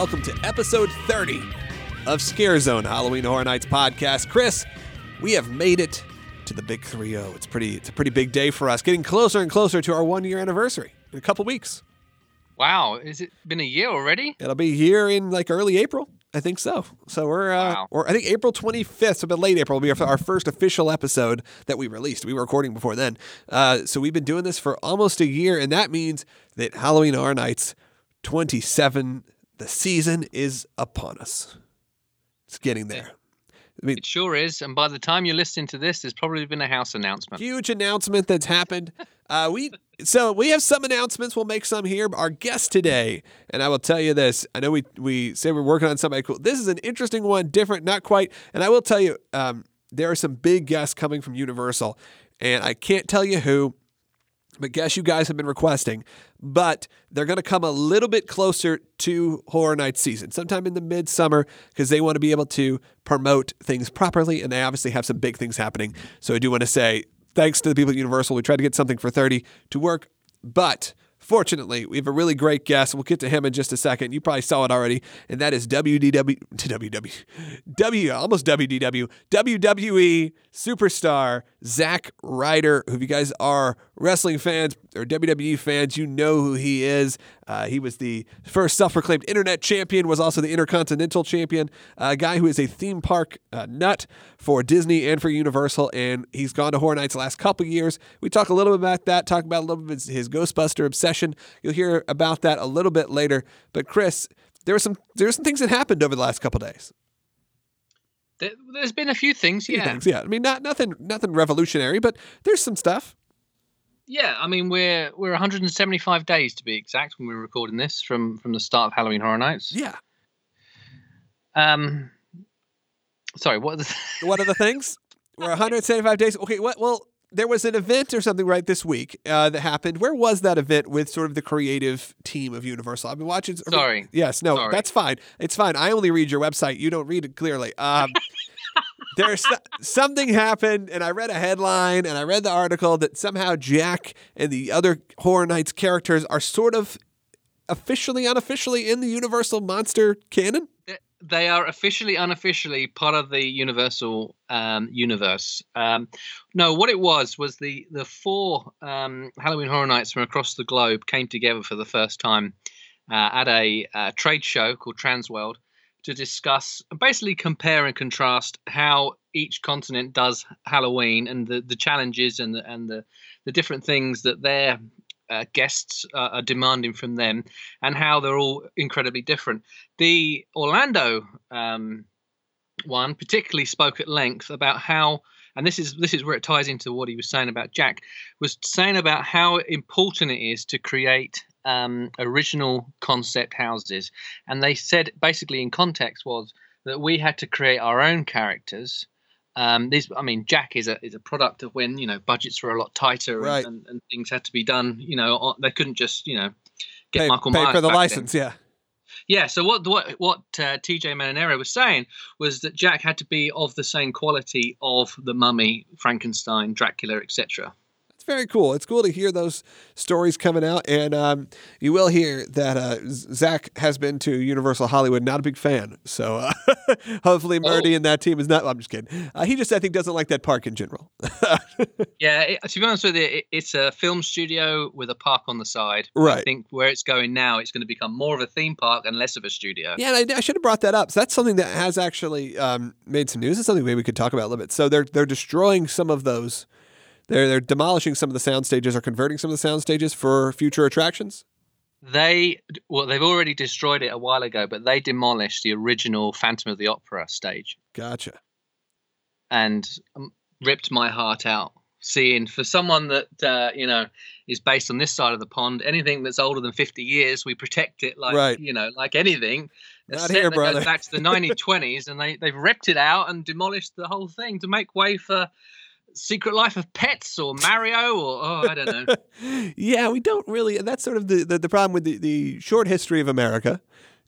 Welcome to episode 30 of Scare Zone Halloween Horror Nights podcast. Chris, we have made it to the big 3-0. It's pretty it's a pretty big day for us. Getting closer and closer to our 1 year anniversary in a couple weeks. Wow, has it been a year already? It'll be here in like early April. I think so. So we're, uh, Wow. or I think April 25th, so a bit late April, will be our, our first official episode that we released. We were recording before then. Uh, so we've been doing this for almost a year, and that means that Halloween Horror Nights 27, the season is upon us. It's getting there. I mean, It sure is. And by the time you're listening to this, there's probably been a house announcement. huge announcement that's happened. Uh, we so we have some announcements. We'll make some here. Our guest today, and I will tell you this. I know we we say we're working on somebody cool. This is an interesting one, different, not quite. And I will tell you, um, there are some big guests coming from Universal, and I can't tell you who. But guess you guys have been requesting, but they're going to come a little bit closer to Horror Nights season, sometime in the midsummer, because they want to be able to promote things properly, and they obviously have some big things happening. So I do want to say thanks to the people at Universal. We tried to get something for 30 to work, but fortunately, we have a really great guest. We'll get to him in just a second. You probably saw it already, and that is WDW, WW, W, almost WDW, WWE superstar Zack Ryder, who if you guys are wrestling fans or WWE fans, you know who he is. Uh, he was the first self-proclaimed internet champion, was also the intercontinental champion, a guy who is a theme park uh, nut for Disney and for Universal, and he's gone to Horror Nights last couple years. We talk a little bit about that, talk about a little bit his, his Ghostbuster obsession. You'll hear about that a little bit later. But Chris, there were some there were some things that happened over the last couple days. There, there's been a few things, Few yeah. things, yeah. I mean, not nothing nothing revolutionary, but there's some stuff. Yeah, I mean we're we're 175 days to be exact when we're recording this from from the start of Halloween Horror Nights. Yeah. Um, sorry, what? The, What are the things? We're 175 days. Okay, what? Well, there was an event or something right this week uh, that happened. Where was that event with sort of the creative team of Universal? I've been watching. Sorry. Yes. No. Sorry. That's fine. It's fine. I only read your website. You don't read it clearly. Um, there's something happened, and I read a headline, and I read the article that somehow Jack and the other Horror Nights characters are sort of officially, unofficially in the Universal monster canon. They are officially, unofficially part of the Universal um, universe. Um, no, what it was was the the four um, Halloween Horror Nights from across the globe came together for the first time uh, at a uh, trade show called Transworld to discuss, basically compare and contrast how each continent does Halloween and the, the challenges and the and the, the different things that their uh, guests uh, are demanding from them, and how they're all incredibly different. The Orlando um, one particularly spoke at length about how, and this is this is where it ties into what he was saying about Jack, was saying about how important it is to create um, original concept houses, and they said basically in context was that we had to create our own characters. Um, these, I mean, Jack is a is a product of when you know budgets were a lot tighter and, Right. and, and things had to be done. You know, they couldn't just you know get pay, Michael pay Myers for the back then. license. Yeah. Yeah. So what what what uh, TJ Mannarino was saying was that Jack had to be of the same quality of the Mummy, Frankenstein, Dracula, etc. Very cool. It's cool to hear those stories coming out, and um, you will hear that uh, Zack has been to Universal Hollywood. Not a big fan, so uh, hopefully Murdy Oh. and that team is not. I'm just kidding. Uh, he just I think doesn't like that park in general. Yeah. It, to be honest with you, it, it's a film studio with a park on the side. Right. I think where it's going now, it's going to become more of a theme park and less of a studio. yeah, and I, I should have brought that up. So that's something that has actually um, made some news. It's something maybe we could talk about a little bit. So they're they're destroying some of those. They're they're demolishing some of the sound stages or converting some of the sound stages for future attractions. They well, they've already destroyed it a while ago, but they demolished the original Phantom of the Opera stage. Gotcha. and um, ripped my heart out seeing for someone that uh, you know is based on this side of the pond anything that's older than 50 years we protect it like Right. you know like anything Not here, brother. goes back to the 1920s and they, they've ripped it out and demolished the whole thing to make way for secret life of pets or mario or oh i don't know yeah, we don't really. That's sort of the, the, the problem with the, the short history of America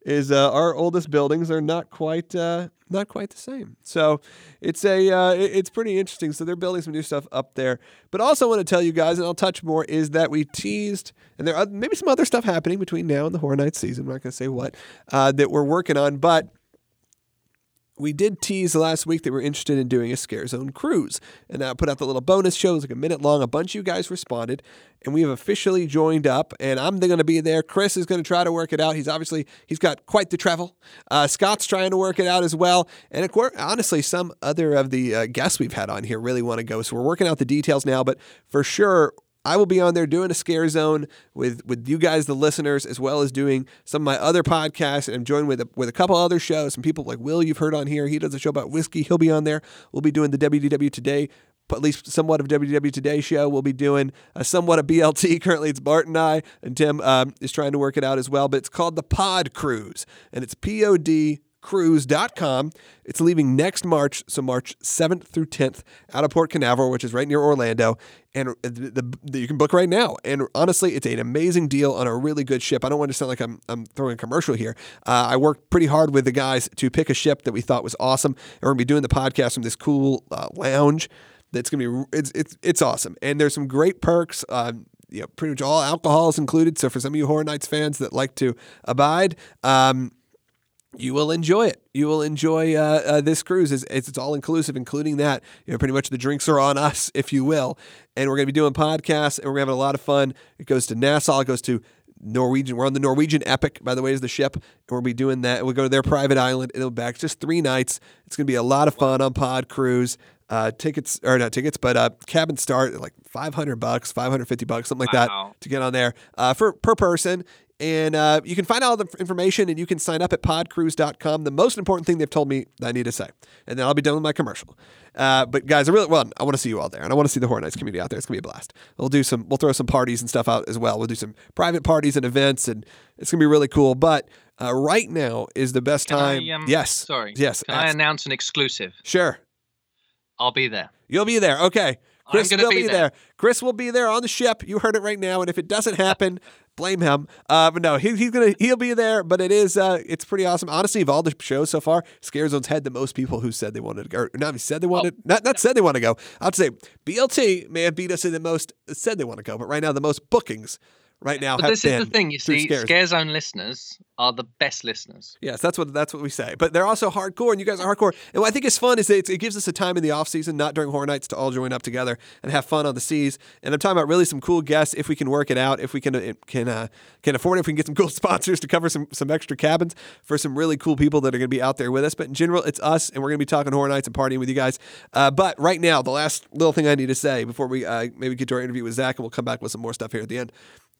is uh, our oldest buildings are not quite uh, not quite the same. So it's a uh, it's pretty interesting. So they're building some new stuff up there. But also want to tell you guys, and I'll touch more, is that we teased, and there are maybe some other stuff happening between now and the Horror Nights season. I'm not going to say what uh, that we're working on, but we did tease last week that we're interested in doing a Scare Zone cruise. And I put out the little bonus show. It was like a minute long. A bunch of you guys responded, and we have officially joined up. And I'm going to be there. Chris is going to try to work it out. He's obviously he's got quite the travel. Uh, Scott's trying to work it out as well. And of course, honestly, some other of the uh, guests we've had on here really want to go. So we're working out the details now. But for sure, I will be on there doing a scare zone with with you guys, the listeners, as well as doing some of my other podcasts. And I'm joined with a, with a couple other shows. Some people like Will, you've heard on here. He does a show about whiskey. He'll be on there. We'll be doing the WDW Today, at least somewhat of WDW Today show. We'll be doing a somewhat of BLT. Currently, it's Bart and I, and Tim um, is trying to work it out as well. But it's called the Pod Cruise, and it's P O D cruise.com. It's leaving next March, so March 7th through 10th out of Port Canaveral, which is right near Orlando. And the, the, the, you can book right now. And honestly, it's an amazing deal on a really good ship. I don't want to sound like I'm, I'm throwing a commercial here. Uh, I worked pretty hard with the guys to pick a ship that we thought was awesome. And we're going to be doing the podcast from this cool uh, lounge that's to be, it's, it's, it's awesome. And there's some great perks. Uh, you know, pretty much all alcohol is included. So for some of you Horror Nights fans that like to abide, um, you will enjoy it. You will enjoy uh, uh, this cruise. It's, it's, all inclusive, including that. You know, pretty much the drinks are on us, if you will. And we're going to be doing podcasts, and we're having a lot of fun. It goes to Nassau. It goes to Norwegian. We're on the Norwegian Epic, by the way, is the ship, and we'll be doing that. We'll go to their private island, and it'll be back just three nights. It's going to be a lot of fun on Pod Cruise. Uh, tickets or not tickets, but uh, cabin start like 500 bucks, 550 bucks, something like wow. that to get on there uh, for per person. And uh, you can find all the information and you can sign up at podcruise.com. The most important thing they've told me that I need to say. And then I'll be done with my commercial. Uh, but guys, I really well, I want to see you all there, and I want to see the Horror Nights community out there. It's gonna be a blast. We'll do some, we'll throw some parties and stuff out as well. We'll do some private parties and events, and it's gonna be really cool. But uh, right now is the best Can time. I, um, yes. Sorry. Yes. Can I announce an exclusive? Sure. I'll be there. You'll be there. Okay. Chris will be be there. there. Chris will be there on the ship. You heard it right now. And if it doesn't happen, blame him. Uh, but no, he, he's gonna he'll be there. But it is uh, it's pretty awesome. Honestly, of all the shows so far, Scare Zone's had the most people who said they wanted to go. Or not even said they wanted. Not not said they want to go. I'd say BLT may have beat us in the most said they want to go. But right now, the most bookings right now But this is the thing, you see, Scare Scare Zone listeners are the best listeners. Yes, that's what that's what we say. But they're also hardcore, and you guys are hardcore. And what I think is fun is that it gives us a time in the off season, not during horror nights, to all join up together and have fun on the seas. And I'm talking about really some cool guests if we can work it out, if we can uh, can uh, can afford it, if we can get some cool sponsors to cover some some extra cabins for some really cool people that are going to be out there with us. But in general, it's us, and we're going to be talking horror nights and partying with you guys. Uh, but right now, the last little thing I need to say before we uh, maybe get to our interview with Zack, and we'll come back with some more stuff here at the end,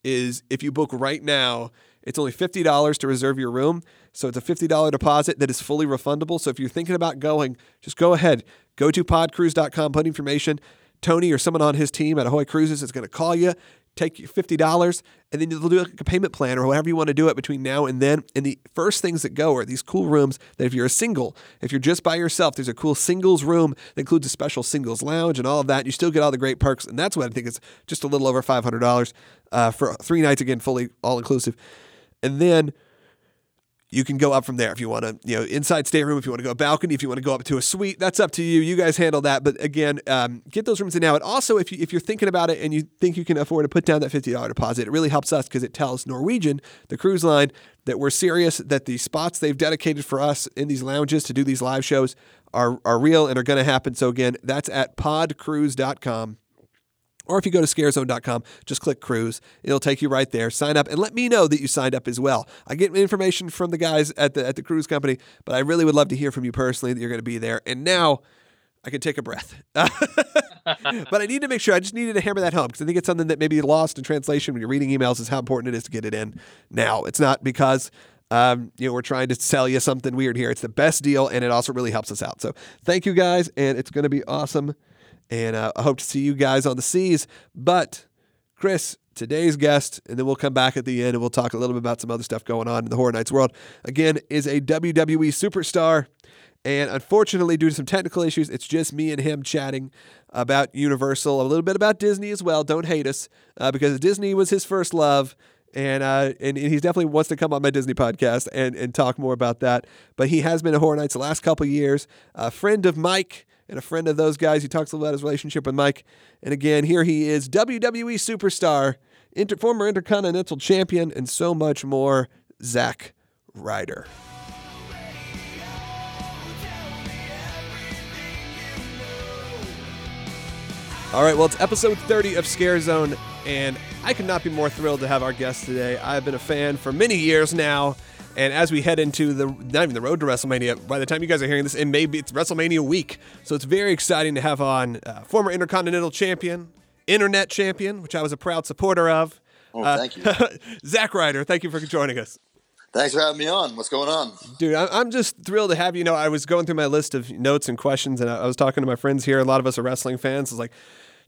is if you book right now. It's only $50 to reserve your room. So it's a $50 deposit that is fully refundable. So if you're thinking about going, just go ahead. Go to podcruise.com, put information. Tony or someone on his team at Ahoy Cruises is going to call you, take you $50, and then they'll do like a payment plan or however you want to do it between now and then. And the first things that go are these cool rooms that if you're a single, if you're just by yourself, there's a cool singles room that includes a special singles lounge and all of that. You still get all the great perks. And that's what I think is just a little over $500 uh, for three nights, again, fully all inclusive. And then you can go up from there if you want to, you know, inside stateroom, if you want to go balcony, if you want to go up to a suite, that's up to you. You guys handle that. But again, um, get those rooms in now. And also, if, you, if you're thinking about it and you think you can afford to put down that $50 deposit, it really helps us because it tells Norwegian, the cruise line, that we're serious, that the spots they've dedicated for us in these lounges to do these live shows are, are real and are going to happen. So again, that's at podcruise.com. Or if you go to scarezone.com, just click cruise. It'll take you right there. Sign up and let me know that you signed up as well. I get information from the guys at the at the cruise company, but I really would love to hear from you personally that you're going to be there. And now I can take a breath. but I need to make sure, I just needed to hammer that home because I think it's something that maybe lost in translation when you're reading emails is how important it is to get it in now. It's not because um, you know, we're trying to sell you something weird here. It's the best deal, and it also really helps us out. So thank you guys, and it's going to be awesome. And uh, I hope to see you guys on the seas. But Chris, today's guest, and then we'll come back at the end and we'll talk a little bit about some other stuff going on in the Horror Nights world. Again, is a WWE superstar. And unfortunately, due to some technical issues, it's just me and him chatting about Universal, a little bit about Disney as well. Don't hate us, uh, because Disney was his first love, and uh, and, and he definitely wants to come on my Disney podcast and and talk more about that. But he has been a Horror Nights the last couple years, a friend of Mike and a friend of those guys. He talks about his relationship with Mike. And again, here he is, WWE superstar, inter- former Intercontinental Champion, and so much more. Zack Ryder. All right, well, it's episode 30 of Scare Zone, and I could not be more thrilled to have our guest today. I've been a fan for many years now, and as we head into the not even the road to WrestleMania, by the time you guys are hearing this, it may be it's WrestleMania week, so it's very exciting to have on uh, former Intercontinental Champion, Internet Champion, which I was a proud supporter of. Oh, thank you. Zack Ryder, thank you for joining us. Thanks for having me on. What's going on? Dude, I'm just thrilled to have you. You know, I was going through my list of notes and questions, and I I was talking to my friends here. A lot of us are wrestling fans. I was like,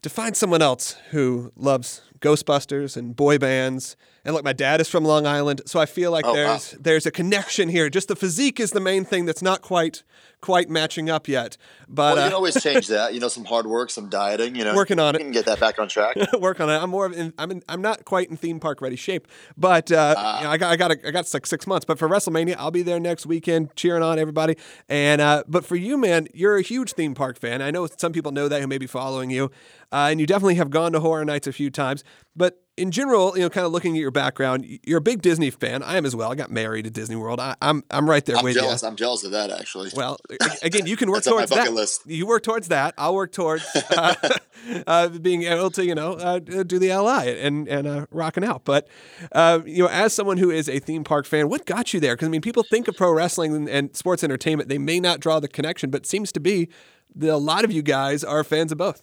to find someone else who loves Ghostbusters and boy bands. And look, my dad is from Long Island, so I feel like Oh, wow. there's there's a connection here. Just the physique is the main thing that's not quite quite matching up yet. But Well, you uh, can always change that. You know, some hard work, some dieting. You know, Working on it. You can get that back on track. work on it. I'm more of in, I'm in, I'm not quite in theme park ready shape, but uh, Ah. you know, I got I got a, I got like six months. But for WrestleMania, I'll be there next weekend cheering on everybody. And uh, but for you, man, you're a huge theme park fan. I know some people know that who may be following you, uh, and you definitely have gone to Horror Nights a few times. But in general, you know, kind of looking at your background, you're a big Disney fan. I am as well. I got married at Disney World. I, I'm I'm right there I'm with jealous. you. I'm jealous of that actually. Well, again, you can work That's on my towards bucket that. list. You work towards that. I'll work towards uh, uh, being able to, you know, uh, do the LI and and uh, rocking out. But uh, you know, as someone who is a theme park fan, what got you there? Because I mean, people think of pro wrestling and, and sports entertainment. They may not draw the connection, but it seems to be that a lot of you guys are fans of both.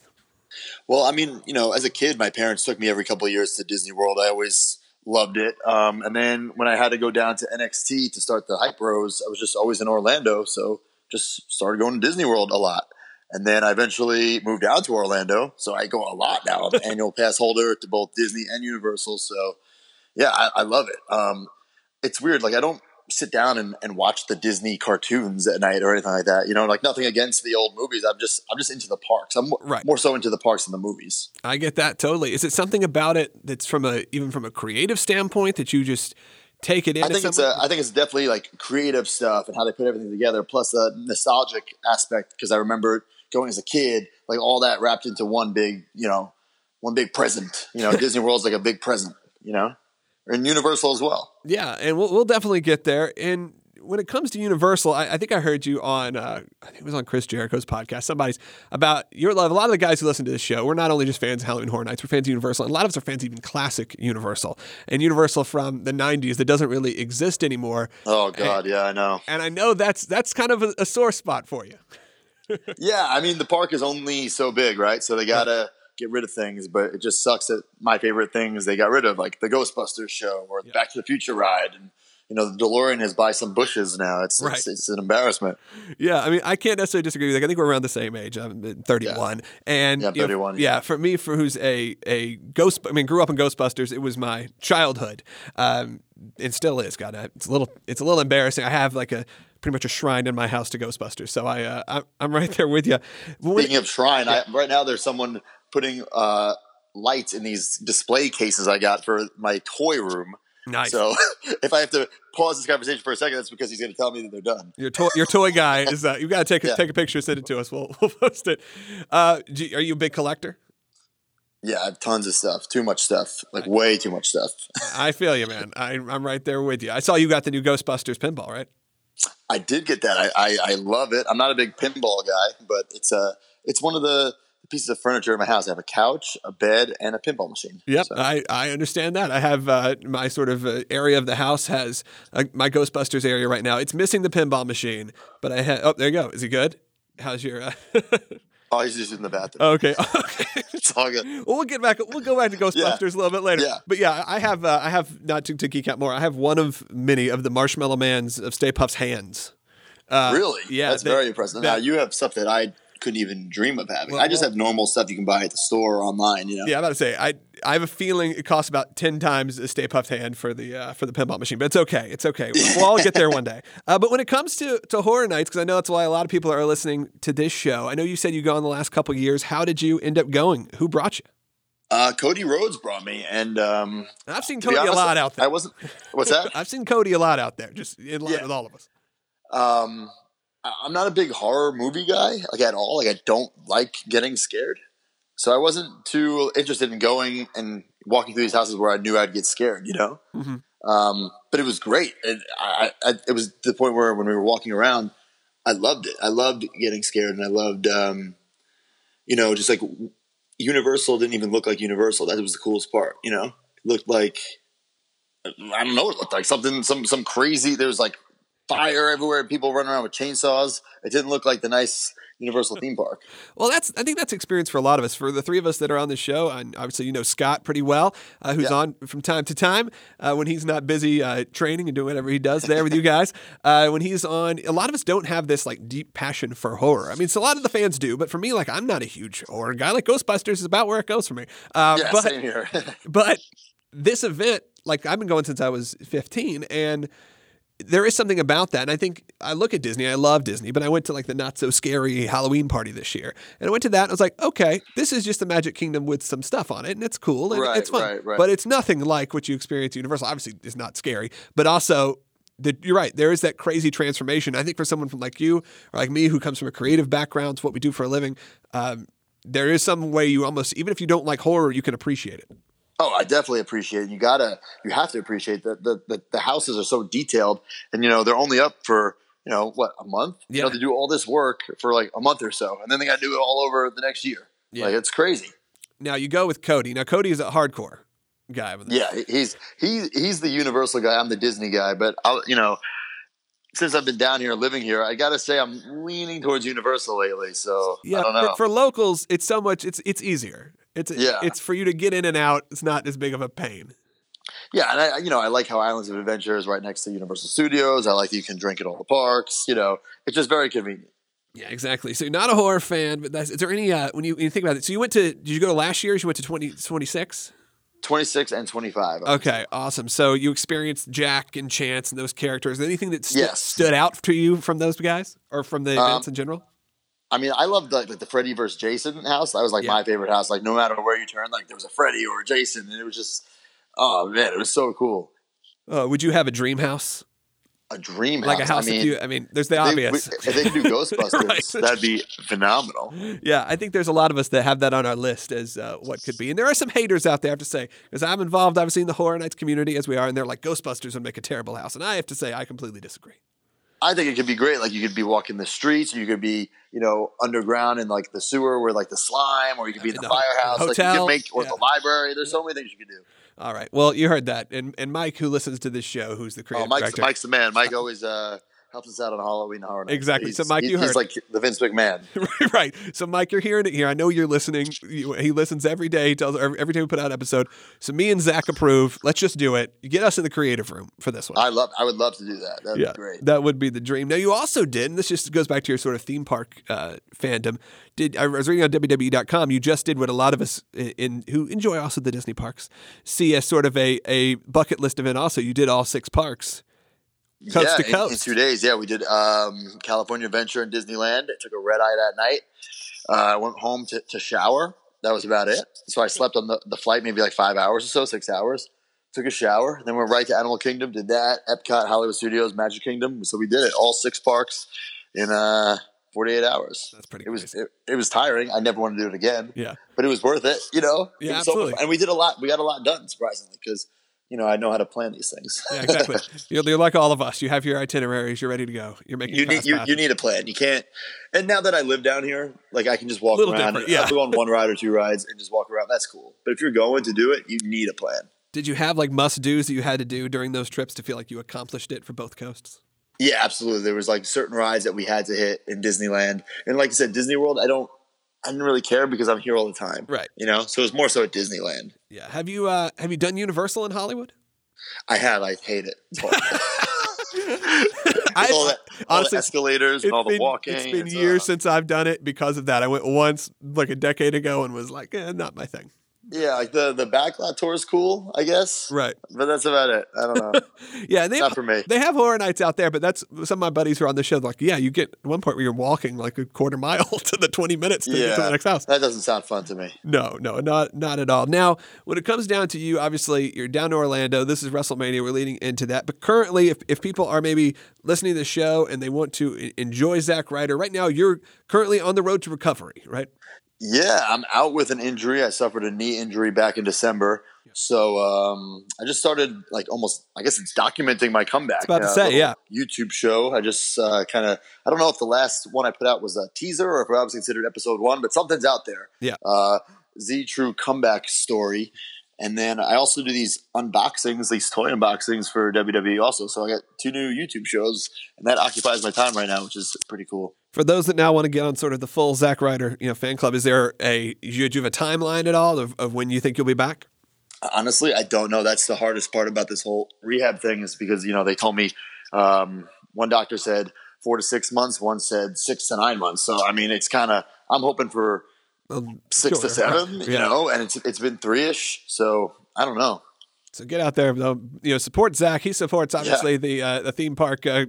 Well, I mean, you know, as a kid, my parents took me every couple of years to Disney World. I always loved it. Um, and then when I had to go down to NXT to start the Hype Bros, I was just always in Orlando, so just started going to Disney World a lot. And then I eventually moved out to Orlando, so I go a lot now. I'm an annual pass holder to both Disney and Universal. So, yeah, I, I love it. Um, it's weird. Like I don't sit down and, and watch the Disney cartoons at night or anything like that. You know, like nothing against the old movies. I'm just I'm just into the parks. I'm Right. more so into the parks than the movies. I get that totally. Is it something about it that's from a even from a creative standpoint that you just take it in? I think it's a I think it's definitely like creative stuff and how they put everything together, plus a nostalgic aspect because I remember going as a kid, like all that wrapped into one big, you know, one big present. You know, Disney World's like a big present. You know, and Universal as well. Yeah, and we'll, we'll definitely get there. And when it comes to Universal, I, I think I heard you on, uh, I think it was on Chris Jericho's podcast, somebody's about your love. A lot of the guys who listen to this show, we're not only just fans of Halloween Horror Nights, we're fans of Universal. And a lot of us are fans of even classic Universal. And Universal from the 90s that doesn't really exist anymore. Oh God, yeah, I know. And I know that's that's kind of a, a sore spot for you. Yeah, I mean the park is only so big, right? So they gotta get rid of things, but it just sucks that my favorite things they got rid of, like the Ghostbusters show or the Back to the Future ride, and you know the DeLorean is by some bushes now. It's Right. it's, it's an embarrassment. Yeah, I mean, I can't necessarily disagree with you. I think we're around the same age. I'm 31, and Yeah, you know, 31, yeah, yeah. for me, for who's a a ghost, I mean, grew up in Ghostbusters. It was my childhood. Um, it still is. God, I- it's a little, it's a little embarrassing. I have like a pretty much a shrine in my house to Ghostbusters, so I, uh, I'm, I'm right there with you. When- Speaking of shrine, I, right now there's someone putting uh, lights in these display cases I got for my toy room. nice. So if I have to pause this conversation for a second, that's because he's going to tell me that they're done. Your toy, your toy guy is. Uh, you got to take a, Yeah. take a picture, send it to us. We'll, we'll post it. Uh, you- are you a big collector? Yeah, I have tons of stuff, too much stuff, like way too much stuff. I feel you, man. I, I'm right there with you. I saw you got the new Ghostbusters pinball, right? I did get that. I, I, I love it. I'm not a big pinball guy, but it's a it's one of the pieces of furniture in my house. I have a couch, a bed, and a pinball machine. Yep, So- I, I understand that. I have uh, my sort of uh, area of the house has uh, my Ghostbusters area right now. It's missing the pinball machine, but I have. Oh, there you go. Is he good? How's your? Uh, oh, he's just in the bathroom. okay, okay. It's all good. Well, we'll get back. We'll go back to Ghostbusters a little bit later. Yeah. But yeah, I have. Uh, I have not to, to geek out more. I have one of many of the Marshmallow Man's of Stay Puft's hands. Uh, really? yeah, That's they- very impressive. now you have stuff that I couldn't even dream of having. Well, I just well- have normal stuff you can buy at the store or online. You know. Yeah, I'm about to say I I have a feeling it costs about ten times a Stay Puft hand for the uh, for the pinball machine, but it's okay. It's okay. We'll, all get there one day. Uh, but when it comes to to horror nights, because I know that's why a lot of people are listening to this show. I know you said you go in the last couple of years. How did you end up going? Who brought you? Uh, Cody Rhodes brought me, and um, I've seen Cody a lot out there. I wasn't. What's that? I've seen Cody a lot out there, just in line Yeah. with all of us. um, I'm not a big horror movie guy, like at all. Like I don't like getting scared, so I wasn't too interested in going and walking through these houses where I knew I'd get scared. You know. Mhm. Um, but it was great. And I, I, it was the point where when we were walking around, I loved it. I loved getting scared, and I loved, um, you know, just like Universal didn't even look like Universal. That was the coolest part. You know, it looked like I don't know. what It looked like something, some, some crazy. There was like fire everywhere. People running around with chainsaws. It didn't look like the nice Universal theme park. Well, that's I think that's experience for a lot of us. For the three of us that are on the show, and obviously you know Scott pretty well, uh, who's Yeah. on from time to time uh, when he's not busy uh, training and doing whatever he does there with you guys. Uh, when he's on, a lot of us don't have this like deep passion for horror. I mean, so a lot of the fans do, but for me, like I'm not a huge horror guy. Like Ghostbusters is about where it goes for me. Uh, Yeah, but same here. but this event, like I've been going since I was 15, and there is something about that. And I think I look at Disney, I love Disney, but I went to like the not so scary Halloween party this year. And I went to that and I was like, okay, this is just the Magic Kingdom with some stuff on it, and it's cool and Right, it's fun. right, right. But it's nothing like what you experience at Universal. Obviously, it's not scary, but also the, you're right. There is that crazy transformation. I think for someone from like you or like me who comes from a creative background, it's what we do for a living. Um, there is some way you almost, even if you don't like horror, you can appreciate it. Oh, I definitely appreciate it. You gotta, you have to appreciate that the, the, the houses are so detailed, and you know they're only up for you know what a month. You know they do all this work for like a month or so, and then they got to do it all over the next year. Yeah. Like it's crazy. Now you go with Cody. Now Cody is a hardcore guy. With. Yeah, he- he's he he's the Universal guy. I'm the Disney guy, but I'll, you know, since I've been down here living here, I gotta say I'm leaning towards Universal lately. So yeah. I don't know. For, for locals, it's so much. It's it's easier. It's Yeah. It's for you to get in and out. It's not as big of a pain. Yeah, and I, you know, I like how Islands of Adventure is right next to Universal Studios. I like you can drink at all the parks. You know, it's just very convenient. Yeah, exactly. So you're not a horror fan, but that's, is there any uh, when you when you think about it? So you went to did you go to last year's? You went to 20, 26? 26 and 25. Okay, awesome. So you experienced Jack and Chance and those characters. Anything that st- Yes. stood out to you from those guys or from the Um, events in general? I mean, I loved like, like the Freddy versus Jason house. That was like Yeah. my favorite house. Like no matter where you turn, like there was a Freddy or a Jason, and it was just, oh man, it was so cool. Uh, would you have a dream house, A dream house, like a house? I mean, you, I mean, there's the if they- obvious. if they could do Ghostbusters, Right. that'd be phenomenal. Yeah, I think there's a lot of us that have that on our list as uh, what could be. And there are some haters out there, I have to say, because I'm involved, obviously, in the Horror Nights community as we are, and they're like, Ghostbusters would make a terrible house. And I have to say, I completely disagree. I think it could be great. Like you could be walking the streets, or you could be, you know, underground in like the sewer where like the slime, or you could be in the the ho- firehouse. Like you could make or Yeah. the library. There's so many things you could do. All right. Well, you heard that. And and Mike, who listens to this show, who's the Oh, Mike's, director. Mike's the man. Mike always uh, helps us out on Halloween Horror Nights. Exactly. He's, So, Mike, you he's like the Vince McMahon. right. So, Mike, you're hearing it here. I know you're listening. He listens every day. He tells every, every time we put out an episode. So, me and Zack approve. Let's just do it. Get us in the creative room for this one. I love. I would love to do that. That'd yeah, be great. that would be the dream. Now, you also did, and this just goes back to your sort of theme park uh, fandom. Did I was reading on WWE.com? You just did what a lot of us in, in who enjoy also the Disney parks see as sort of a a bucket list event. Also, you did all six parks. Coast yeah, to in- In, two days. Yeah, we did um, California Adventure and Disneyland. I took a red eye that night. Uh, I went home to, to shower. That was about it. So I slept on the, the flight maybe like five hours or so, six hours. Took a shower, then went right to Animal Kingdom. Did that. Epcot, Hollywood Studios, Magic Kingdom. So we did it all six parks in uh, 48 hours. That's pretty. It was it, it was tiring. I never want to do it again, yeah. but it was worth it. You know, Yeah, was so absolutely. and we did a lot. We got a lot done surprisingly because you know I know how to plan these things. Yeah, exactly. you're, you're like all of us. You have your itineraries. You're ready to go. You're making you need you, you need a plan. You can't. And now that I live down here, like I can just walk around. yeah. I'll go on one ride or two rides and just walk around. That's cool. But if you're going to do it, you need a plan. Did you have like must dos that you had to do during those trips to feel like you accomplished it for both coasts? Yeah, absolutely. There was like certain rides that we had to hit in Disneyland, and like I said, Disney World. I don't. I didn't really care because I'm here all the time. Right. You know, so it was more so at Disneyland. Yeah. Have you uh have you done Universal in Hollywood? I have. I hate it. I, all, that, all honestly, the escalators and all the walking. It's been years uh, since I've done it because of that. I went once like a decade ago and was like, eh, not my thing. Yeah, like the the backlot tour is cool, I guess. Right. But that's about it. I don't know. Yeah, they Not for me. They have horror nights out there, but that's some of my buddies who are on the show. Like, yeah, you get one point where you're walking like a quarter mile to the 20 minutes to get to the next house. That doesn't sound fun to me. No, no, not not at all. Now, when it comes down to you, obviously you're down to Orlando. This is WrestleMania. We're leading into that. But currently, if, if people are maybe listening to the show and they want to enjoy Zack Ryder, right now you're currently on the road to recovery, right? Yeah, I'm out with an injury. I suffered a knee injury back in December. So um, I just started like almost, I guess it's documenting my comeback. about to Uh, say, yeah. YouTube show. I just uh, kind of, I don't know if the last one I put out was a teaser or if it was considered episode one, but something's out there. Yeah. Uh, Z True comeback story. And then I also do these unboxings, these toy unboxings for WWE also. So I got two new YouTube shows, and that occupies my time right now, which is pretty cool. For those that now want to get on sort of the full Zack Ryder, you know, fan club, is there a do you have a timeline at all of, of when you think you'll be back? Honestly, I don't know. That's the hardest part about this whole rehab thing is because, you know, they told me um, one doctor said four to six months, one said six to nine months. So, I mean, it's kind of, I'm hoping for Um, six sure. to seven, you Yeah. know, and it's, it's been three ish. So, I don't know. So get out there, though. You know, support Zack. He supports obviously the uh, the theme park uh,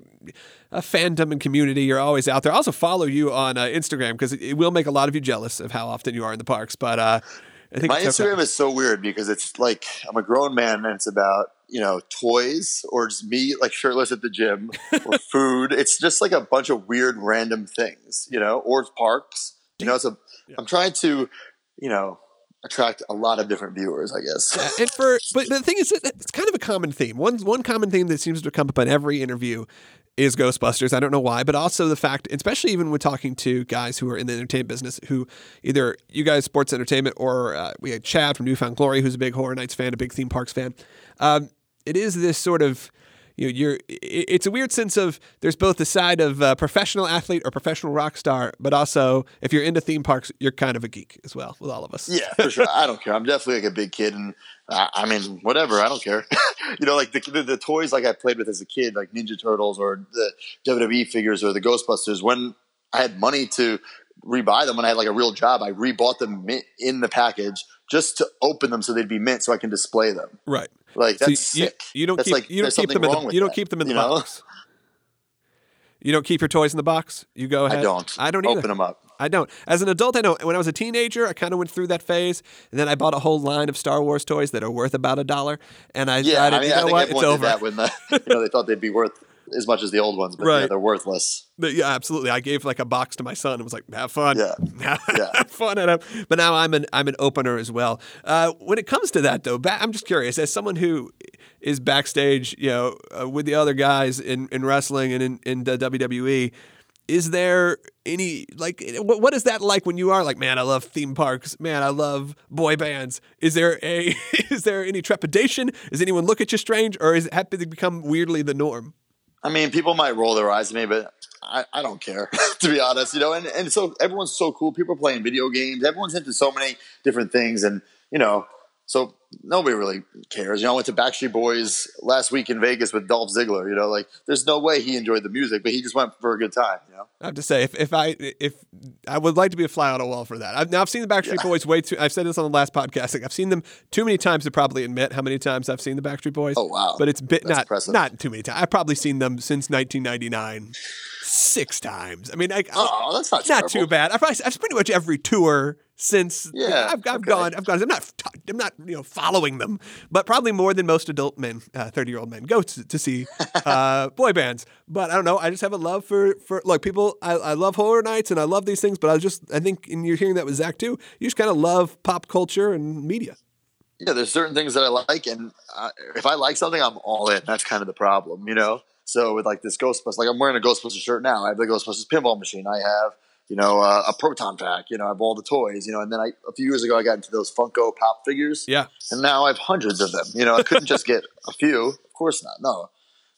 uh, fandom and community. You're always out there. Also follow you on uh, Instagram because it, it will make a lot of you jealous of how often you are in the parks. But uh, I think My it's okay. Instagram is so weird because it's like I'm a grown man and it's about, you know, toys or just me like shirtless at the gym or food. It's just like a bunch of weird random things, you know, or parks. You know, so I'm trying to, you know, attract a lot of different viewers, I guess. and for but the thing is, it's kind of a common theme. One one common theme that seems to come up in every interview is Ghostbusters. I don't know why, but also the fact, especially even when talking to guys who are in the entertainment business, who either you guys sports entertainment or uh, we had Chad from New Found Glory, who's a big Horror Nights fan, a big theme parks fan. Um, it is this sort of you know, you're. It's a weird sense of there's both the side of uh, professional athlete or professional rock star, but also if you're into theme parks, you're kind of a geek as well with all of us. Yeah, for sure. I don't care. I'm definitely like a big kid, and I, I mean, whatever. I don't care. you know, like the, the the toys like I played with as a kid, like Ninja Turtles or the WWE figures or the Ghostbusters. When I had money to rebuy them, when I had like a real job, I rebought them in the package just to open them so they'd be mint, so I can display them. Right. Like So that's you, sick. you don't That's keep like, you don't keep them in the you don't that, keep them in the know? box. You don't keep your toys in the box. You go ahead. I don't. I don't either. open them up. I don't. As an adult, I don't. When I was a teenager, I kind of went through that phase, and then I bought a whole line of Star Wars toys that are worth about a dollar. And I Yeah, decided, I mean, you I know think what, it's over. that when the, you know they thought they'd be worth as much as the old ones, but Right. yeah, they're worthless. But yeah, absolutely. I gave like a box to my son and was like, "Have fun, Yeah. have Yeah. fun." At him. But now I'm an I'm an opener as well. Uh, when it comes to that, though, ba- I'm just curious. As someone who is backstage, you know, uh, with the other guys in, in wrestling and in, in the WWE, is there any like what, what is that like when you are like, man, I love theme parks, man, I love boy bands. Is there a is there any trepidation? Does anyone look at you strange, or is it happy to become weirdly the norm? I mean, people might roll their eyes at me, but I, I don't care, to be honest. You know, and, and so everyone's so cool. People are playing video games. Everyone's into so many different things, and you know, so nobody really cares. You know, I went to Backstreet Boys last week in Vegas with Dolph Ziggler. You know, like there's no way he enjoyed the music, but he just went for a good time. You know, I have to say, if, if I if I would like to be a fly on a wall for that. I've, now I've seen the Backstreet Boys way too. I've said this on the last podcast. Like, I've seen them too many times to probably admit how many times I've seen the Backstreet Boys. Oh, wow. But it's bit That's not impressive. not too many times. I've probably seen them since 1999, six times. I mean, I, oh, that's not not terrible. too bad. I've, probably, I've pretty much every tour since. Yeah, I've, I've okay. gone. I've gone. I'm not. I'm not. You know, following them, but probably more than most adult men, thirty year old men, go to, to see uh, boy bands. But I don't know. I just have a love for for like people. I, I love horror nights and I love these things. But I just I think, and you're hearing that with Zack too. You just kind of love pop culture and media. yeah, there's certain things that I like, and uh, if I like something, I'm all in. That's kind of the problem, you know. So with like this Ghostbusters, like I'm wearing a Ghostbusters shirt now. I have the Ghostbusters pinball machine. I have you know uh, a proton pack. You know, I have all the toys. You know, and then I a few years ago I got into those Funko Pop figures. Yeah. and now I have hundreds of them. You know, I couldn't just get a few. Of course not. No.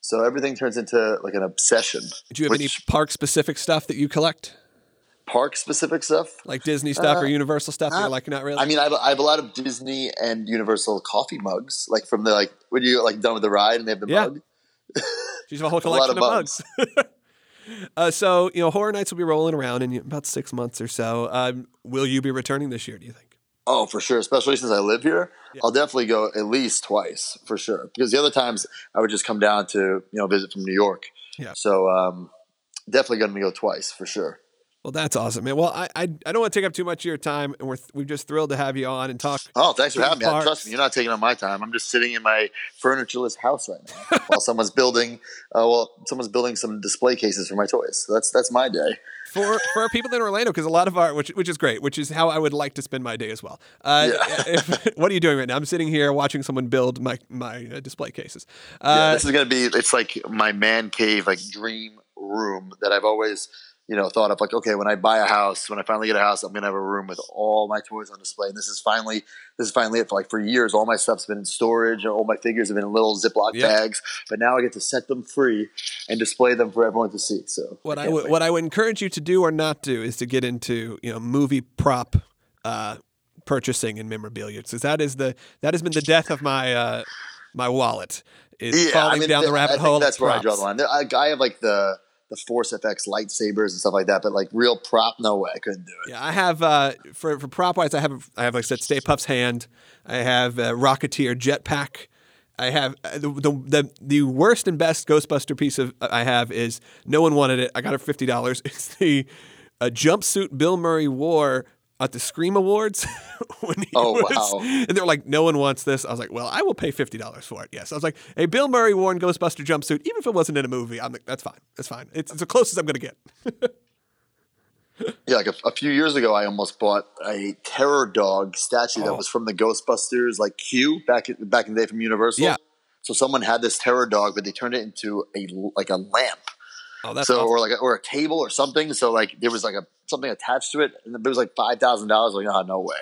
So everything turns into like an obsession. Do you have any park specific stuff that you collect, park specific stuff? like Disney stuff or Universal stuff? you're like not really. Uh, I mean, I have, I have a lot of Disney and Universal coffee mugs, like from the like when you like done with the ride and they have the Yeah. mug. She's a whole A lot collection of of mugs. uh, so you know, Horror Nights will be rolling around in about six months or so. Um, will you be returning this year? Do you think? Oh, for sure. Especially since I live here, I'll definitely go at least twice for sure. Because the other times I would just come down to you know visit from New York. Yeah. So um, definitely going to go twice for sure. Well, that's awesome, man. Well, I I, I don't want to take up too much of your time, and we're we're just thrilled to have you on and talk. Oh, thanks for having me. Trust me, you're not taking up my time. I'm just sitting in my furnitureless house right now while someone's building. Uh, well, someone's building some display cases for my toys. So that's that's my day. for for our people in Orlando because a lot of our which which is great, which is how I would like to spend my day as well. Uh, if- what are you doing right now? I'm sitting here watching someone build my my uh, display cases. Yeah, Uh, this is gonna be. It's like my man cave, like dream room that I've always, you know, thought of. Like, okay, when I buy a house, when I finally get a house, I'm gonna have a room with all my toys on display. And this is finally, this is finally it. For like for years, all my stuff's been in storage. All my figures have been in little Ziploc Yeah. bags. But now I get to set them free and display them for everyone to see. So what I would what I would encourage you to do or not do is to get into you know movie prop uh, purchasing and memorabilia because that is the that has been the death of my uh, my wallet is falling down the th- rabbit I hole. That's where I draw the line. I, I have like the the Force FX lightsabers and stuff like that, but like real prop, no way, I couldn't do it. Yeah, I have uh, for for prop wise, I have I have like I said, Stay Puft's hand. I have uh, Rocketeer jetpack. I have uh, the, the the worst and best Ghostbuster piece of I have is no one wanted it. I got it for fifty dollars. It's the uh, jumpsuit Bill Murray wore at the Scream Awards when he Oh, was, wow. and they're like, no one wants this. I was like, well, I will pay fifty dollars for it. Yes, I was like, a Bill Murray worn Ghostbuster jumpsuit, even if it wasn't in a movie. I'm like, that's fine. That's fine. It's, it's the closest I'm gonna get. Yeah, like a, a few years ago, I almost bought a terror dog statue that Oh. was from the Ghostbusters, like Q back in, back in the day from Universal. Yeah. So someone had this terror dog, but they turned it into a like a lamp, Oh, that's so awesome. or like a, or a table or something. So like there was like a something attached to it, and it was like five thousand dollars. Like, oh, no way.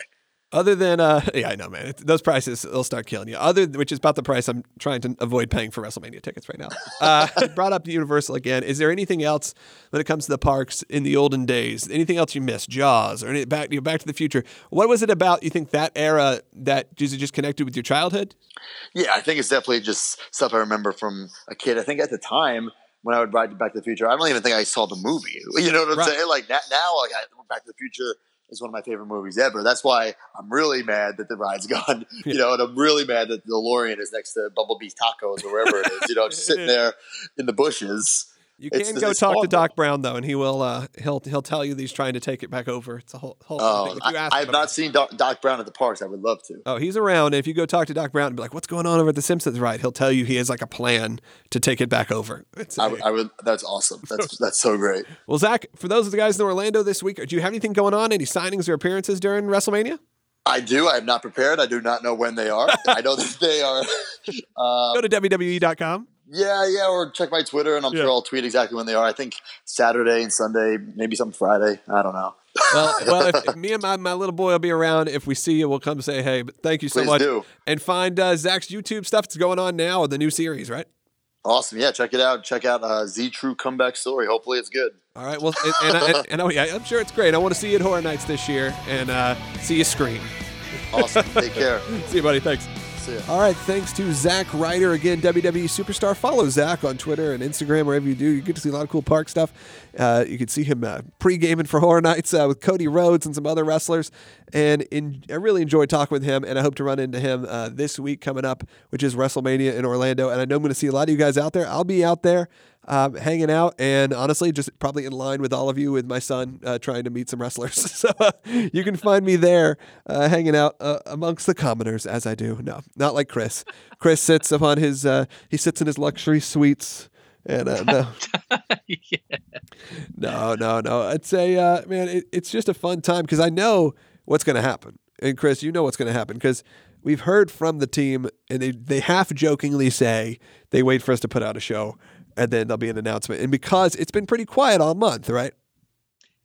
Other than, uh, yeah, I know, man. It, those prices they'll start killing you. Other, which is about the price I'm trying to avoid paying for WrestleMania tickets right now. Uh, brought up Universal again. Is there anything else when it comes to the parks in the olden days? Anything else you missed? Jaws or any, back, you know, Back to the Future? What was it about? You think that era that is it just connected with your childhood? Yeah, I think it's definitely just stuff I remember from a kid. I think at the time when I would ride Back to the Future, I don't even think I saw the movie. You know what I'm Right. saying? Like now, like I, Back to the Future is one of my favorite movies ever. That's why I'm really mad that the ride's gone. You know, and I'm really mad that the DeLorean is next to Bumblebee's Tacos or wherever it is. You know, just sitting there in the bushes. You It's- can go it's talk to. Doc Brown though, and he will. Uh, he'll he'll tell you that he's trying to take it back over. It's a whole whole Oh, thing. If you I, ask I have not seen Doc, Doc Brown at the parks. I would love to. Oh, he's around. If you go talk to Doc Brown and be like, "What's going on over at the Simpsons?" Right, he'll tell you he has like a plan to take it back over. It's I, I would. That's awesome. That's that's so great. well, Zack, for those of the guys in Orlando this week, do you have anything going on? Any signings or appearances during WrestleMania? I do. I am not prepared. I do not know when they are. I know that they are. Uh, Go to WWE.com. Yeah, yeah, or check my Twitter, and I'm Yeah. sure I'll tweet exactly when they are. I think Saturday and Sunday, maybe some Friday. I don't know. Well, well, if, me and my, my little boy will be around. If we see you, we'll come say hey. But thank you so Please much. do. And find uh, Zack's YouTube stuff that's going on now with the new series, right? Awesome. Yeah, check it out. Check out uh, Z True Comeback Story. Hopefully, it's good. All right. Well, and, and, I, and I, yeah, I'm sure it's great. I want to see you at Horror Nights this year and uh, see you scream. Awesome. Take care. See you, buddy. Thanks. All right, thanks to Zack Ryder again, WWE superstar. Follow Zack on Twitter and Instagram, wherever you do. You get to see a lot of cool park stuff. Uh, you can see him uh, pre-gaming for Horror Nights uh, with Cody Rhodes and some other wrestlers. And in, I really enjoyed talking with him, and I hope to run into him uh, this week coming up, which is WrestleMania in Orlando. And I know I'm going to see a lot of you guys out there. I'll be out there um, hanging out, and honestly, just probably in line with all of you with my son uh, trying to meet some wrestlers. so uh, you can find me there uh, hanging out uh, amongst the commoners as I do. No, not like Chris. Chris sits upon his uh, he sits in his luxury suites. And uh, no, yeah. no, no, no. It's a uh, man. It, it's just a fun time because I know what's going to happen. And Chris, you know what's going to happen because we've heard from the team, and they they half jokingly say they wait for us to put out a show, and then there'll be an announcement. And because it's been pretty quiet all month, right?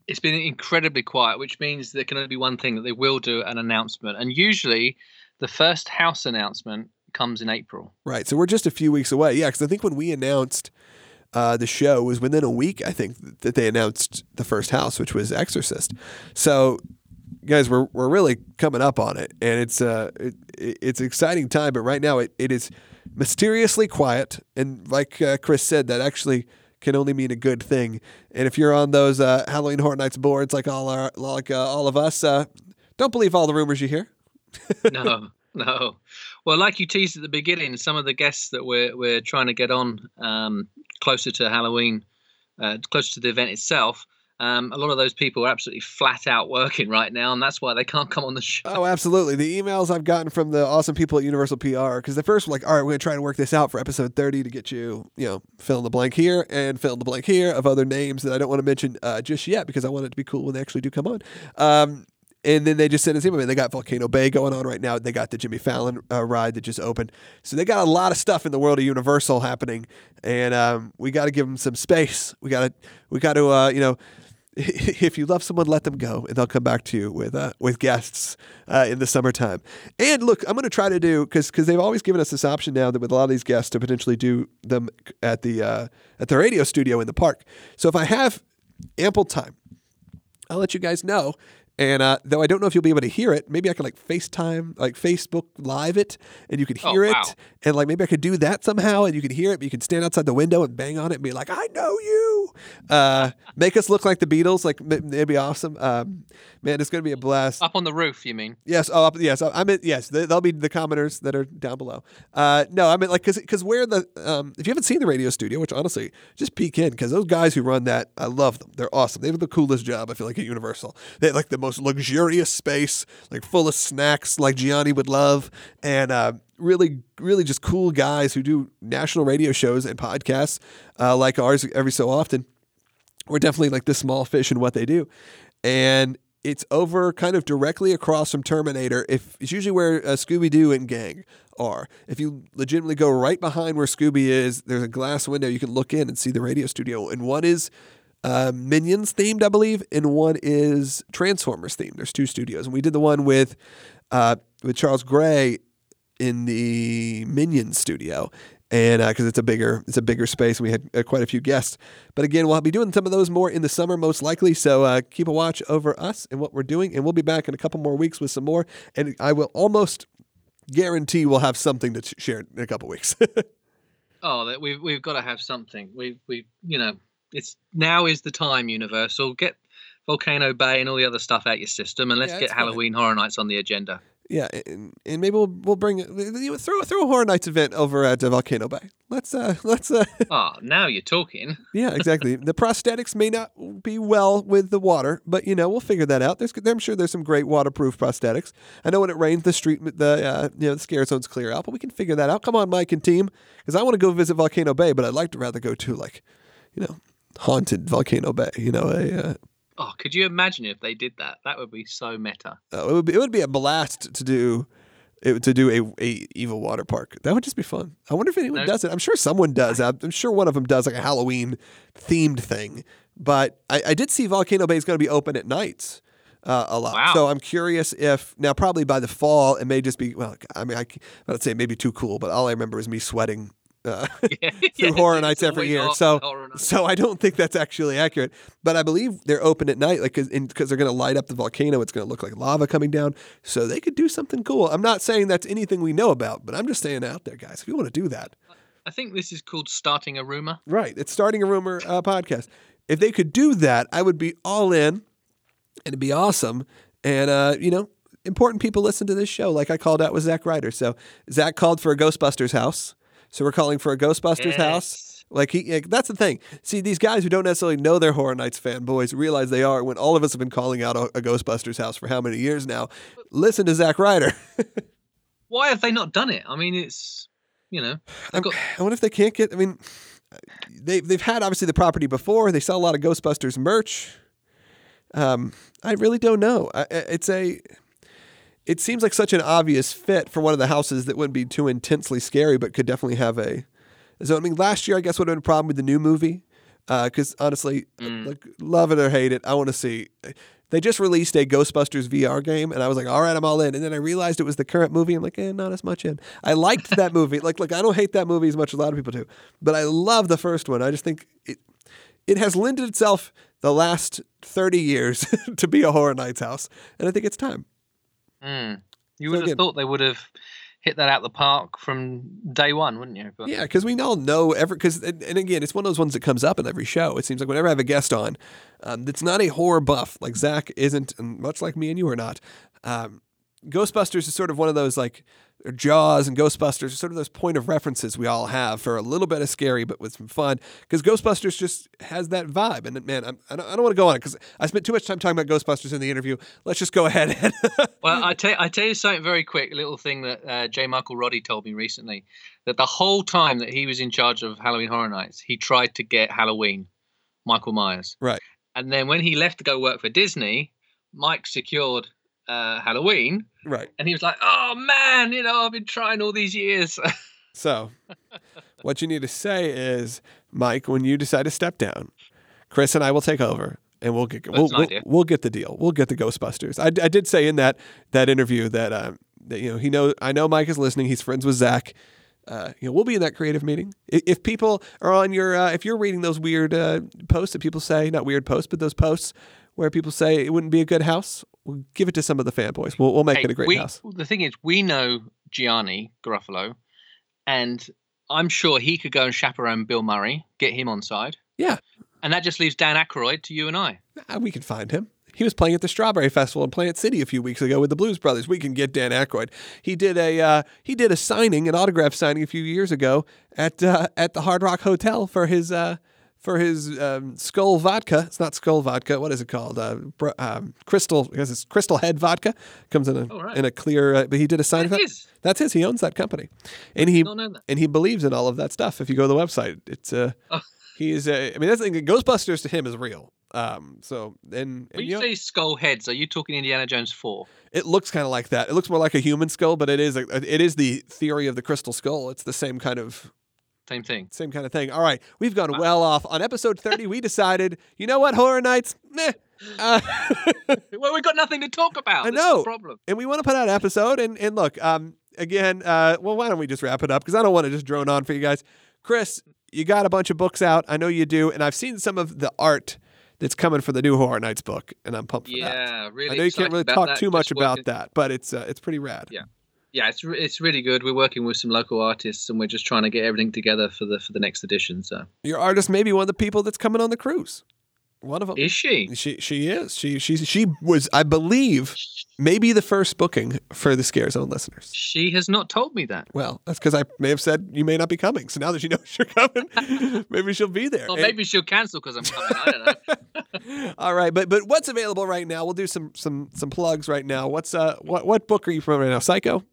It's been incredibly quiet, which means there can only be one thing that they will do an announcement. And usually the first house announcement comes in April. Right. So we're just a few weeks away. Yeah, because I think when we announced uh, the show was within a week. I think that they announced the first house, which was Exorcist. So, guys, we're we're really coming up on it, and it's uh it, it's exciting time. But right now, it, it is mysteriously quiet, and like uh, Chris said, that actually can only mean a good thing. And if you're on those uh, Halloween Horror Nights boards, like all our like uh, all of us. Uh, Don't believe all the rumors you hear. no, no. Well, like you teased at the beginning, some of the guests that we're we're trying to get on um, closer to Halloween, uh, closer to the event itself. Um, a lot of those people are absolutely flat out working right now, and that's why they can't come on the show. Oh, absolutely. The emails I've gotten from the awesome people at Universal PR, because the first were like, all right, we're going to try and work this out for episode 30 to get you, you know, fill in the blank here and fill in the blank here of other names that I don't want to mention uh, just yet because I want it to be cool when they actually do come on. Um, and then they just sent us email. They got Volcano Bay going on right now. They got the Jimmy Fallon uh, ride that just opened. So they got a lot of stuff in the world of Universal happening, and um, we got to give them some space. We got to, we got to, uh, you know, if you love someone, let them go, and they'll come back to you with uh, with guests uh, in the summertime. And look, I'm going to try to do because because they've always given us this option now that with a lot of these guests to potentially do them at the uh, at the radio studio in the park. So if I have ample time, I'll let you guys know. And uh, though I don't know if you'll be able to hear it, maybe I could like FaceTime, like Facebook Live it, and you could Oh, hear it. wow. And like maybe I could do that somehow, and you could hear it. But you could stand outside the window and bang on it and be like, "I know you." Uh, make us look like the Beatles. Like it'd be awesome. Um, man, it's gonna be a blast. Up on the roof, you mean? Yes. Oh, up, yes. I mean, yes. they- They'll be the commenters that are down below. Uh, no, I mean, like, cause, cause where the, um, if you haven't seen the radio studio, which honestly, just peek in, cause those guys who run that, I love them. They're awesome. They have the coolest job. I feel like at Universal. They like the most luxurious space, like full of snacks, like Gianni would love, and uh, really, really just cool guys who do national radio shows and podcasts uh, like ours every so often we're definitely like the small fish in what they do. And it's over kind of directly across from Terminator. If it's usually where uh, Scooby Doo and gang are. If you legitimately go right behind where Scooby is, there's a glass window you can look in and see the radio studio. And one is uh, Minions themed, I believe, and one is Transformers themed. There's two studios, and we did the one with uh, with Charles Gray in the Minions studio, and because it's a bigger it's a bigger space, and we had uh, quite a few guests. But again, we'll be doing some of those more in the summer, most likely. So uh, keep a watch over us and what we're doing, and we'll be back in a couple more weeks with some more. And I will almost guarantee we'll have something to share in a couple weeks. Oh, that we've we've got to have something. We we you know it's now is the time. Universal get Volcano Bay and all the other stuff out your system, and let's Yeah, get fine. Halloween Horror Nights on the agenda. yeah, and, and maybe we'll we'll bring you throw throw a Horror Nights event over at uh, Volcano Bay. Let's uh let's uh Oh, now you're talking. Yeah, exactly. the prosthetics may not be well with the water, but you know we'll figure that out. There's, I'm sure there's some great waterproof prosthetics. I know when it rains, the street, the uh, you know the scare zones clear out, but we can figure that out. Come on, Mike and team, because I want to go visit Volcano Bay, but I'd like to rather go to like, you know, haunted Volcano Bay. You know, a uh, Oh, could you imagine if they did that? That would be so meta. uh, it would be it would be a blast to do. It, to do a, a evil water park that would just be fun. I wonder if anyone No. does it. I'm sure someone does. I'm I'm sure one of them does like a Halloween themed thing. But I, I did see Volcano Bay is going to be open at nights uh, a lot. Wow. So I'm curious if now probably by the fall it may just be well. I mean I I would say maybe too cool, but all I remember is me sweating. Uh, Yeah, through Horror Nights every year. So, so I don't think that's actually accurate. But I believe they're open at night, like because they're going to light up the volcano. It's going to look like lava coming down. So they could do something cool. I'm not saying that's anything we know about, but I'm just saying out there, guys. If you want to do that, I think this is called starting a rumor. right? It's starting a rumor uh, podcast. If they could do that, I would be all in, and it'd be awesome. And uh, you know, important people listen to this show, like I called out with Zack Ryder. So Zack called for a Ghostbusters house. So we're calling for a Ghostbusters house. Like he, like, that's the thing. See, these guys who don't necessarily know they're Horror Nights fanboys realize they are. When all of us have been calling out a, a Ghostbusters house for how many years now? Listen to Zack Ryder. Why have they not done it? I mean, it's you know, got I wonder if they can't get. I mean, they they've had obviously the property before. They sell a lot of Ghostbusters merch. Um, I really don't know. I- it's a. It seems like such an obvious fit for one of the houses that wouldn't be too intensely scary, but could definitely have a. So I mean, last year I guess would have been a problem with the new movie, because honestly, like love it or hate it, I want to see. They just released a Ghostbusters VR game, and I was like, "All right, I'm all in." And then I realized it was the current movie. I'm like, "Eh, not as much in." I liked that movie. Like, look, I don't hate that movie as much as a lot of people do, but I love the first one. I just think it it has lended itself the last 30 years to be a Horror Nights house, and I think it's time. Mm. You So would have again- thought they would have hit that out the park from day one, wouldn't you? But Yeah, because we all know every because and, and again, it's one of those ones that comes up in every show. It seems like whenever I have a guest on, um, that's not a horror buff like Zack isn't, and much like me and you are not. um, Ghostbusters is sort of one of those like Jaws and Ghostbusters are sort of those point of references we all have for a little bit of scary, but with some fun. Because Ghostbusters just has that vibe. And man, I'm, I don't, I don't want to go on it because I spent too much time talking about Ghostbusters in the interview. Let's just go ahead. And well, I tell I tell you something very quick. A little thing that uh, J. Michael Roddy told me recently that the whole time that he was in charge of Halloween Horror Nights, he tried to get Halloween, Michael Myers. Right. And then when he left to go work for Disney, Mike secured uh, Halloween. Right. And he was like, "Oh man, you know, I've been trying all these years." so, what you need to say is, Mike, when you decide to step down, Chris and I will take over. And we'll get we'll, we'll, we'll, get the deal. We'll get the Ghostbusters. I, I did say in that that interview that um, that you know he know I know Mike is listening. He's friends with Zack. Uh, you know, we'll be in that creative meeting. If people are on your, uh, if you're reading those weird uh, posts that people say, not weird posts, but those posts where people say it wouldn't be a good house, we'll give it to some of the fanboys. We'll, we'll make hey, it a great we, house. The thing is, we know Gianni Garofalo, and I'm sure he could go and chaperone Bill Murray, get him on side. Yeah. And that just leaves Dan Aykroyd to you and I. We can find him. He was playing at the Strawberry Festival in Plant City a few weeks ago with the Blues Brothers. We can get Dan Aykroyd. He did a uh, he did a signing, an autograph signing a few years ago at uh, at the Hard Rock Hotel for his uh, for his um, Skull vodka. It's not Skull vodka. What is it called? Uh, um, crystal. Because it's Crystal Head vodka. Comes in a oh, right. in a clear. Uh, but he did a sign. That is. That's his. He owns that company, and he and he believes in all of that stuff. If you go to the website, it's uh, oh. he's. Uh, I mean, that's the thing. Ghostbusters to him is real. Um, so and, and when you, you say skull heads, are you talking Indiana Jones four? It looks kind of like that. It looks more like a human skull, but it is a, it is the theory of the crystal skull. It's the same kind of same thing. Same kind of thing. All right, we've gone wow. well off on episode thirty. we decided, you know what, horror nights, meh. Uh, well, we've got nothing to talk about. I know. problem. And we want to put out an episode. And and look, um, again, uh, well, why don't we just wrap it up? Because I don't want to just drone on for you guys. Chris, you got a bunch of books out. I know you do, and I've seen some of the art that's coming for the new Horror Nights book, and I'm pumped for yeah, that. Yeah, really. I know you can't really talk that, too much about that, but it's uh, it's pretty rad. Yeah, yeah, it's it's really good. We're working with some local artists, and we're just trying to get everything together for the for the next edition. So your artist may be one of the people that's coming on the cruise. One of them is she? She she is. She she she was, I believe, maybe the first booking for the Scare Zone listeners. She has not told me that. Well, that's because I may have said you may not be coming. So now that she knows you're coming, maybe she'll be there. Well, maybe she'll cancel because I'm coming. I don't know. All right, but but what's available right now? We'll do some some some plugs right now. What's uh what what book are you from right now? Psycho.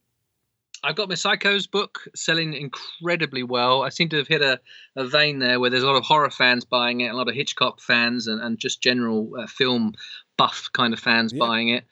I've got my Psychos book selling incredibly well. I seem to have hit a, a vein there where there's a lot of horror fans buying it, a lot of Hitchcock fans, and, and just general uh, film buff kind of fans yeah. buying it.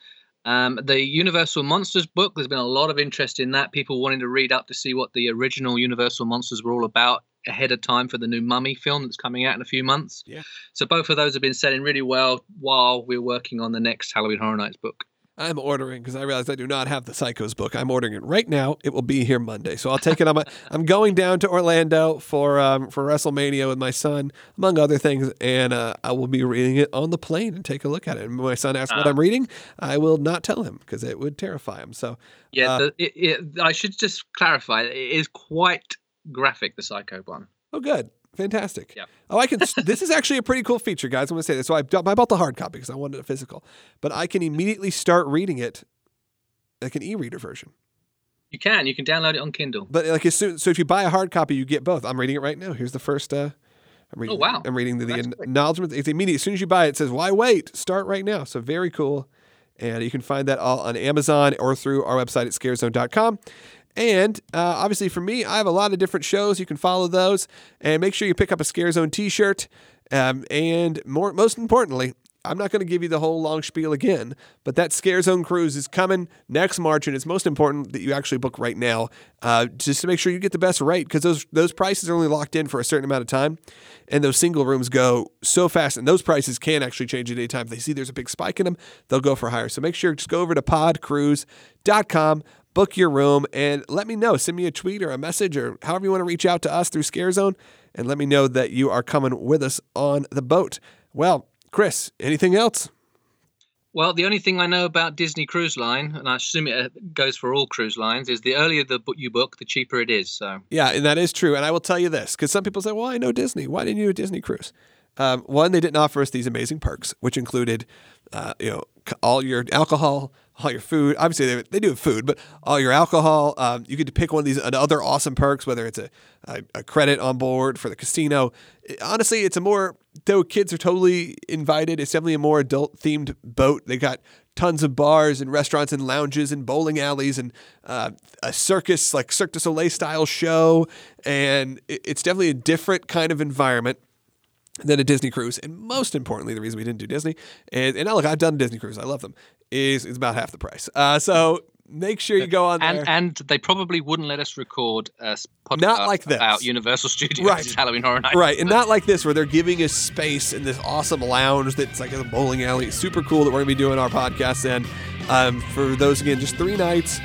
Um, the Universal Monsters book, there's been a lot of interest in that. People wanting to read up to see what the original Universal Monsters were all about ahead of time for the new Mummy film that's coming out in a few months. Yeah. So both of those have been selling really well while we're working on the next Halloween Horror Nights book. I'm ordering because I realized I do not have the Psychos book. I'm ordering it right now. It will be here Monday, so I'll take it on my. I'm going down to Orlando for um, for WrestleMania with my son, among other things, and uh, I will be reading it on the plane and take a look at it. And when my son asks uh, what I'm reading, I will not tell him because it would terrify him. So yeah, uh, the, it, it, I should just clarify. It is quite graphic, the Psycho one. Oh, good. Fantastic. Yeah. Oh, I can. this is actually a pretty cool feature, guys. I'm going to say this. So I, I bought the hard copy because I wanted a physical, but I can immediately start reading it like an e-reader version. You can. You can download it on Kindle. But like as soon, so if you buy a hard copy, you get both. I'm reading it right now. Here's the first. Uh, I'm reading, oh wow! I'm reading the, the acknowledgement. It's immediate. As soon as you buy it, it says "Why wait? Start right now." So very cool, and you can find that all on Amazon or through our website at scarezone.com. And uh, obviously, for me, I have a lot of different shows. You can follow those, and make sure you pick up a Scare Zone T-shirt. Um, and more, most importantly, I'm not going to give you the whole long spiel again, but that Scare Zone cruise is coming next March, and it's most important that you actually book right now, uh, just to make sure you get the best rate because those those prices are only locked in for a certain amount of time, and those single rooms go so fast, and those prices can actually change at any time. If they see there's a big spike in them, they'll go for higher. So make sure just go over to podcruise.com book your room and let me know. Send me a tweet or a message or however you want to reach out to us through Scare Zone and let me know that you are coming with us on the boat. Well, Chris, anything else? Well, the only thing I know about Disney Cruise Line, and I assume it uh, goes for all cruise lines, is the earlier the book you book, the cheaper it is. So yeah, and that is true. And I will tell you this, because some people say, "Well, I know Disney. Why didn't you do a Disney cruise?" Um, one, they didn't offer us these amazing perks, which included, uh, you know, all your alcohol, all your food. Obviously, they, they do have food, but all your alcohol. Um, you get to pick one of these other awesome perks, whether it's a, a, a credit on board for the casino. Honestly, it's a more though kids are totally invited. It's definitely a more adult themed boat. They got tons of bars and restaurants and lounges and bowling alleys and uh, a circus like Cirque du Soleil style show, and it's definitely a different kind of environment than a Disney cruise. And most importantly, the reason we didn't do Disney, and, and look, I've done Disney cruise, I love them, is it's about half the price. Uh, so make sure you go on and, there. And they probably wouldn't let us record a podcast not like this. about Universal Studios right. Halloween Horror Nights. Right, and not like this where they're giving us space in this awesome lounge that's like a bowling alley. It's super cool that we're going to be doing our podcast in. Um, for those, again, just three nights.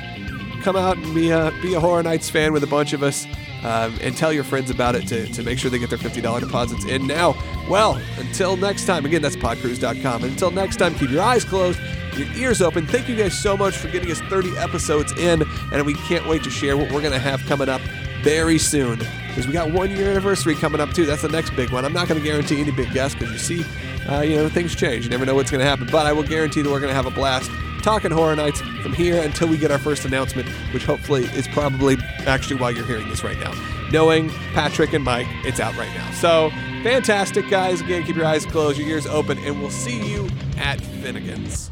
Come out and be a, be a Horror Nights fan with a bunch of us. Um, and tell your friends about it to, to make sure they get their $50 deposits in now. Well, until next time, again, that's podcruise.com. And until next time, keep your eyes closed, your ears open. Thank you guys so much for getting us 30 episodes in, and we can't wait to share what we're going to have coming up very soon because we got one year anniversary coming up too. That's the next big one. I'm not going to guarantee any big guests because you see, uh, you know, things change. You never know what's going to happen, but I will guarantee that we're going to have a blast talking Horror Nights from here until we get our first announcement, which hopefully is probably actually while you're hearing this right now. Knowing Patrick and Mike, it's out right now. So fantastic, guys. Again, keep your eyes closed, your ears open, and we'll see you at Finnegan's.